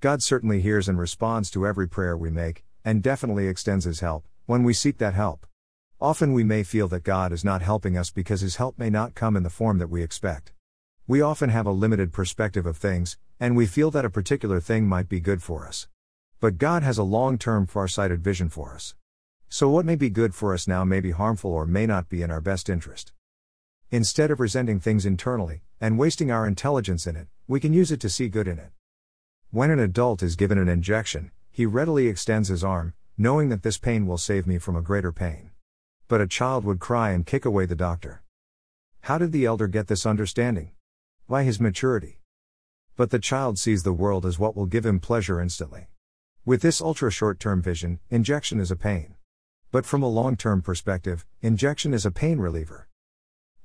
God certainly hears and responds to every prayer we make, and definitely extends His help, when we seek that help. Often we may feel that God is not helping us because His help may not come in the form that we expect. We often have a limited perspective of things, and we feel that a particular thing might be good for us. But God has a long term, far sighted vision for us. So, what may be good for us now may be harmful or may not be in our best interest. Instead of resenting things internally, and wasting our intelligence in it, we can use it to see good in it. When an adult is given an injection, he readily extends his arm, knowing that this pain will save me from a greater pain. But a child would cry and kick away the doctor. How did the elder get this understanding? By his maturity. But the child sees the world as what will give him pleasure instantly. With this ultra short term vision, injection is a pain. But from a long term perspective, injection is a pain reliever.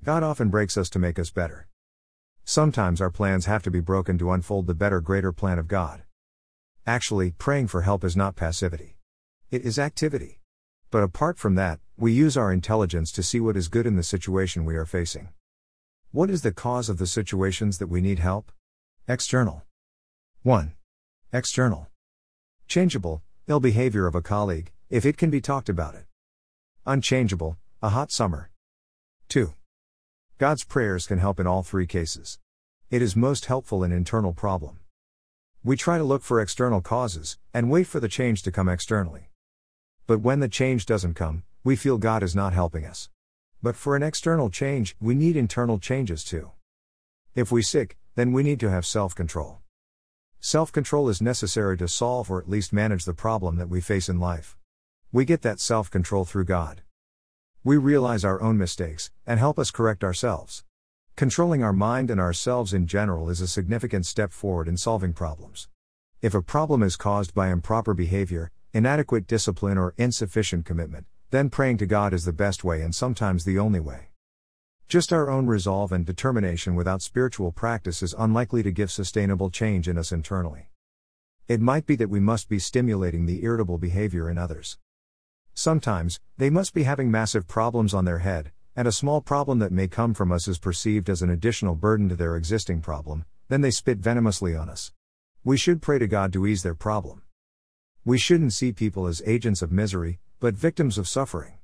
God often breaks us to make us better. Sometimes our plans have to be broken to unfold the better, greater plan of God. Actually, praying for help is not passivity, it is activity. But apart from that, we use our intelligence to see what is good in the situation we are facing. What is the cause of the situations that we need help? External. 1. External. Changeable, ill behavior of a colleague, if it can be talked about it. Unchangeable, a hot summer. 2. God's prayers can help in all three cases. It is most helpful in internal problem. We try to look for external causes, and wait for the change to come externally. But when the change doesn't come, we feel God is not helping us. But for an external change, we need internal changes too. If we sick, then we need to have self control. Self control is necessary to solve or at least manage the problem that we face in life. We get that self control through God. We realize our own mistakes and help us correct ourselves. Controlling our mind and ourselves in general is a significant step forward in solving problems. If a problem is caused by improper behavior, inadequate discipline, or insufficient commitment, then praying to God is the best way and sometimes the only way. Just our own resolve and determination without spiritual practice is unlikely to give sustainable change in us internally. It might be that we must be stimulating the irritable behavior in others. Sometimes, they must be having massive problems on their head, and a small problem that may come from us is perceived as an additional burden to their existing problem, then they spit venomously on us. We should pray to God to ease their problem. We shouldn't see people as agents of misery, but victims of suffering.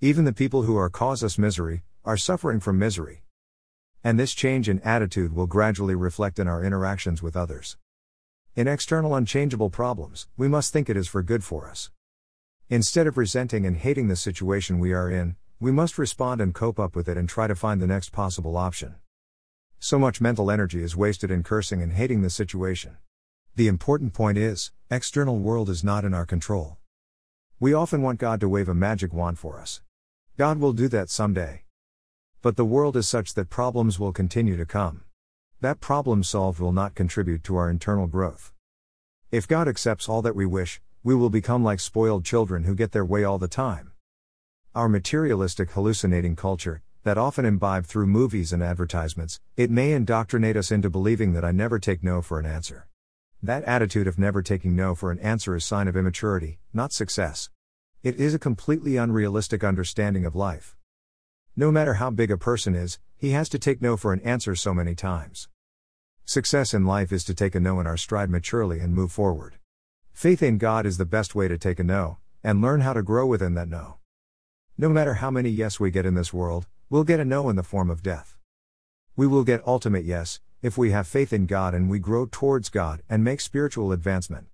Even the people who are cause us misery are suffering from misery. And this change in attitude will gradually reflect in our interactions with others. In external unchangeable problems, we must think it is for good for us. Instead of resenting and hating the situation we are in, we must respond and cope up with it and try to find the next possible option. So much mental energy is wasted in cursing and hating the situation. The important point is, external world is not in our control. We often want God to wave a magic wand for us. God will do that someday. But the world is such that problems will continue to come. That problem solved will not contribute to our internal growth. If God accepts all that we wish, we will become like spoiled children who get their way all the time. Our materialistic hallucinating culture, that often imbibe through movies and advertisements, it may indoctrinate us into believing that I never take no for an answer. That attitude of never taking no for an answer is sign of immaturity, not success. It is a completely unrealistic understanding of life. No matter how big a person is, he has to take no for an answer so many times. Success in life is to take a no in our stride maturely and move forward. Faith in God is the best way to take a no, and learn how to grow within that no. No matter how many yes we get in this world, we'll get a no in the form of death. We will get ultimate yes, if we have faith in God and we grow towards God and make spiritual advancement.